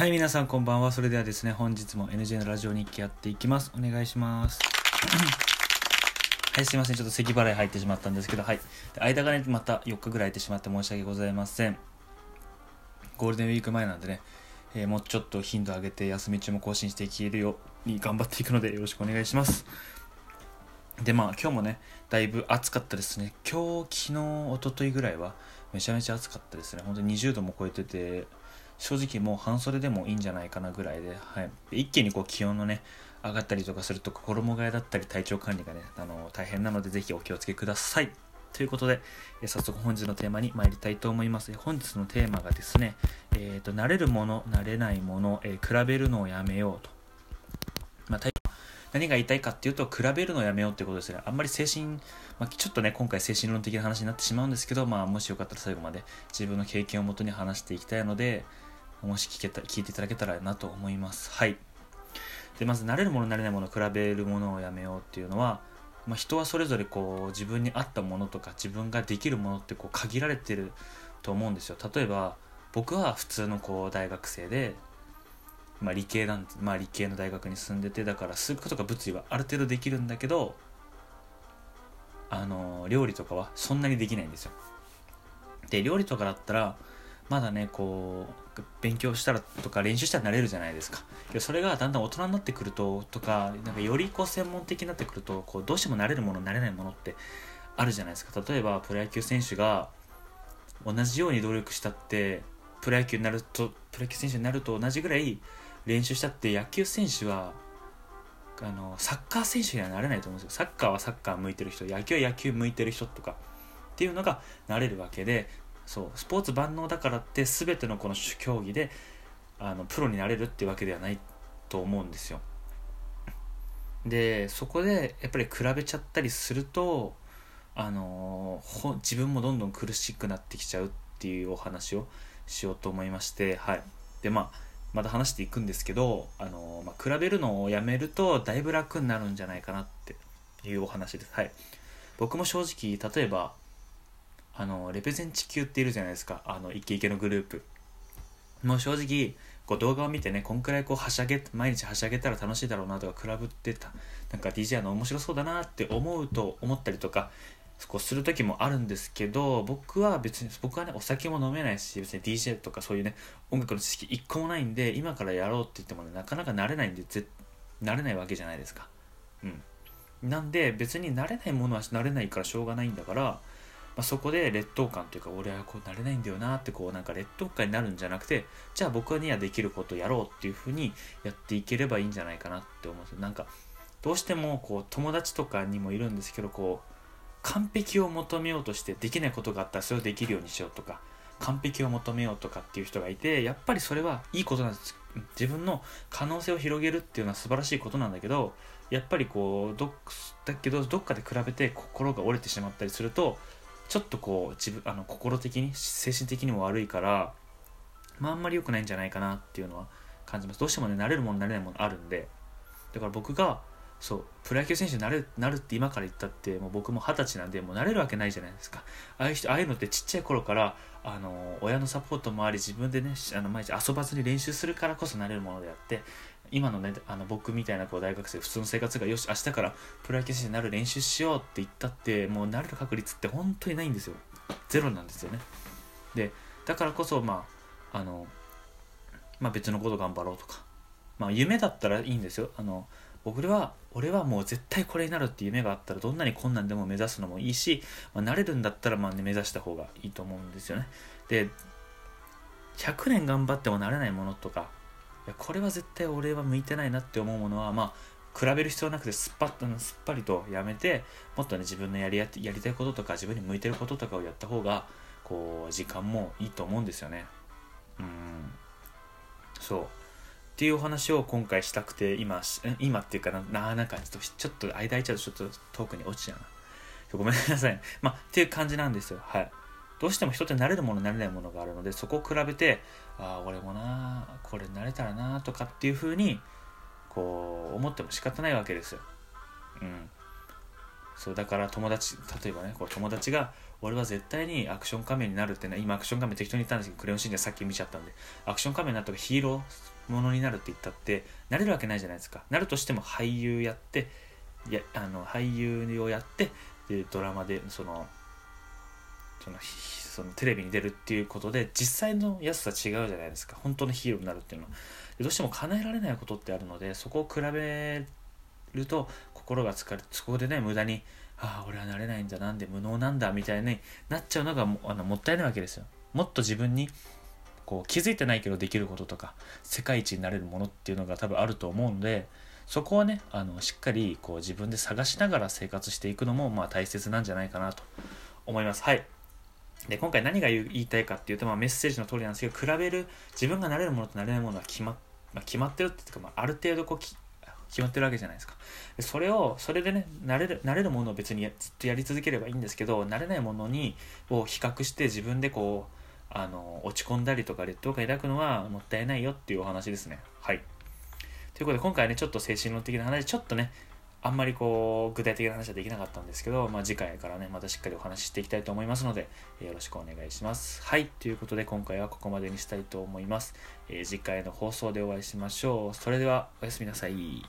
はい、皆さんこんばんは。それではですね、本日も NJ のラジオ日記やっていきます。お願いします。はい、すいません。ちょっと咳払い入ってしまったんですけど、はい。間がね、また4日ぐらい空いてしまって申し訳ございません。ゴールデンウィーク前なんでね、えーもうちょっと頻度上げて休み中も更新していけるように頑張っていくのでよろしくお願いします。で、まあ今日もね、だいぶ暑かったですね。今日、昨日、一昨日ぐらいはめちゃめちゃ暑かったですね。本当に20度も超えてて、正直もう半袖でもいいんじゃないかなぐらいで、はい、一気にこう気温のね上がったりとかすると衣替えだったり体調管理がねあの大変なのでぜひお気をつけください。ということでえ早速本日のテーマに参りたいと思います。本日のテーマがですねえっ、と慣れるもの慣れないもの、えー比べるのをやめようと。まあ何が言いたいかっていうと比べるのをやめようってことですね。あんまり精神、まあ、ちょっとね今回精神論的な話になってしまうんですけど、まあ、もしよかったら最後まで自分の経験をもとに話していきたいのでもし聞けた聞いていただけたらなと思います。はい。でまず慣れるもの慣れないもの比べるものをやめようっていうのは、まあ、人はそれぞれこう自分に合ったものとか自分ができるものってこう限られてると思うんですよ。例えば僕は普通のこう大学生でまあ、理系なんまあ、理系の大学に住んでてだから数学とか物理はある程度できるんだけどあの料理とかはそんなにできないんですよ。で料理とかだったらまだねこう勉強したらとか練習したらなれるじゃないですか。それがだんだん大人になってくるととかなんかよりこう専門的になってくるとこうどうしてもなれるものなれないものってあるじゃないですか。例えばプロ野球選手が同じように努力したってプロ野球になるとプロ野球選手になると同じぐらい練習したって野球選手はあのサッカー選手にはなれないと思うんですよ。サッカーはサッカー向いてる人野球は野球向いてる人とかっていうのがなれるわけでそうスポーツ万能だからって全てのこの主競技であのプロになれるっていうわけではないと思うんですよ。でそこでやっぱり比べちゃったりするとあのほ自分もどんどん苦しくなってきちゃうっていうお話をしようと思いましてはい。でまあまた話していくんですけどあの、まあ、比べるのをやめるとだいぶ楽になるんじゃないかなっていうお話です。はい。僕も正直例えばあのレペゼン地球っているじゃないですか。あのイケイケのグループ。もう正直こう動画を見てねこんくらいこうはしゃげ毎日はしゃげたら楽しいだろうなとか比べてたなんか DJ の面白そうだなって思うと思ったりとかこうする時もあるんですけど僕は別に僕はねお酒も飲めないし別に DJ とかそういうね音楽の知識一個もないんで今からやろうって言ってもねなかなか慣れないんでぜ慣れないわけじゃないですか。うん。なんで別に慣れないものは慣れないからしょうがないんだから、まあ、そこで劣等感というか俺はこう慣れないんだよなってこうなんか劣等感になるんじゃなくてじゃあ僕にはできることやろうっていうふうにやっていければいいんじゃないかなって思うんですよ。なんかどうしてもこう友達とかにもいるんですけどこう完璧を求めようとしてできないことがあったらそれをできるようにしようとか完璧を求めようとかっていう人がいてやっぱりそれはいいことなんです。自分の可能性を広げるっていうのは素晴らしいことなんだけどやっぱりこうどっだけどどっかで比べて心が折れてしまったりするとちょっとこう自分あの心的に精神的にも悪いから、まあ、あんまり良くないんじゃないかなっていうのは感じます。どうしてもね慣れるもの慣れないものあるんで。だから僕がそうプロ野球選手になるなるって今から言ったってもう僕も二十歳なんでもうなれるわけないじゃないですか。ああいう人ああいうのってちっちゃい頃からあの親のサポートもあり自分でねあの毎日遊ばずに練習するからこそなれるものであって今のねあの僕みたいなこう大学生普通の生活がよし明日からプロ野球選手になる練習しようって言ったってもうなれる確率って本当にないんですよ。ゼロなんですよね。でだからこそまああのまあ別のこと頑張ろうとか。まあ夢だったらいいんですよ。あの俺は俺はもう絶対これになるって夢があったらどんなに困難でも目指すのもいいし、まあ、慣れるんだったらまあ、ね、目指した方がいいと思うんですよね。で100年頑張ってもなれないものとかやこれは絶対俺は向いてないなって思うものはまあ比べる必要なくてすっぱっとすっぱりとやめてもっとね自分のやりややりたいこととか自分に向いてることとかをやった方がこう時間もいいと思うんですよね。うん。そう。っていうお話を今回したくて今今っていうかなななんかちょっとちょっと間空いちゃうとちょっと遠くに落ちちゃうな。ごめんなさい。まあっていう感じなんですよ。はい。どうしても人って慣れるもの慣れないものがあるのでそこを比べてああ俺もなこれ慣れたらなとかっていうふうにこう思っても仕方ないわけですよ。うん。そうだから友達例えばねこう友達が俺は絶対にアクション仮面になるってね今アクション仮面適当に言ったんですけどクレヨンしんちゃんさっき見ちゃったんでアクション仮面になったらヒーローものになるって言ったってなれるわけないじゃないですか。なるとしても俳優やってやあの俳優をやってでドラマでそのそのそのテレビに出るっていうことで実際の安さ違うじゃないですか。本当のヒーローになるっていうのは。どうしても叶えられないことってあるのでそこを比べると心が疲れそこでね無駄にああ俺はなれないんだなんで無能なんだみたいになっちゃうのがもあのもったいないわけですよ。もっと自分にこう気づいてないけどできることとか世界一になれるものっていうのが多分あると思うのでそこはねあのしっかりこう自分で探しながら生活していくのもまあ大切なんじゃないかなと思います。はい。で今回何が言いたいかっていうと、まあ、メッセージの通りなんですけど比べる自分がなれるものとなれないものは決ま,、まあ、決まってるっていうか、まあ、ある程度こうき決まってるわけじゃないですか。でそれをそれでねなれるなれるものを別にずっとやり続ければいいんですけどなれないものにを比較して自分でこうあの落ち込んだりとか劣等感抱くのはもったいないよっていうお話ですね。はい。ということで今回ねちょっと精神論的な話ちょっとねあんまりこう具体的な話はできなかったんですけど、まあ、次回からねまたしっかりお話ししていきたいと思いますので、よろしくお願いします。はい。ということで今回はここまでにしたいと思います、えー、次回の放送でお会いしましょう。それではおやすみなさい。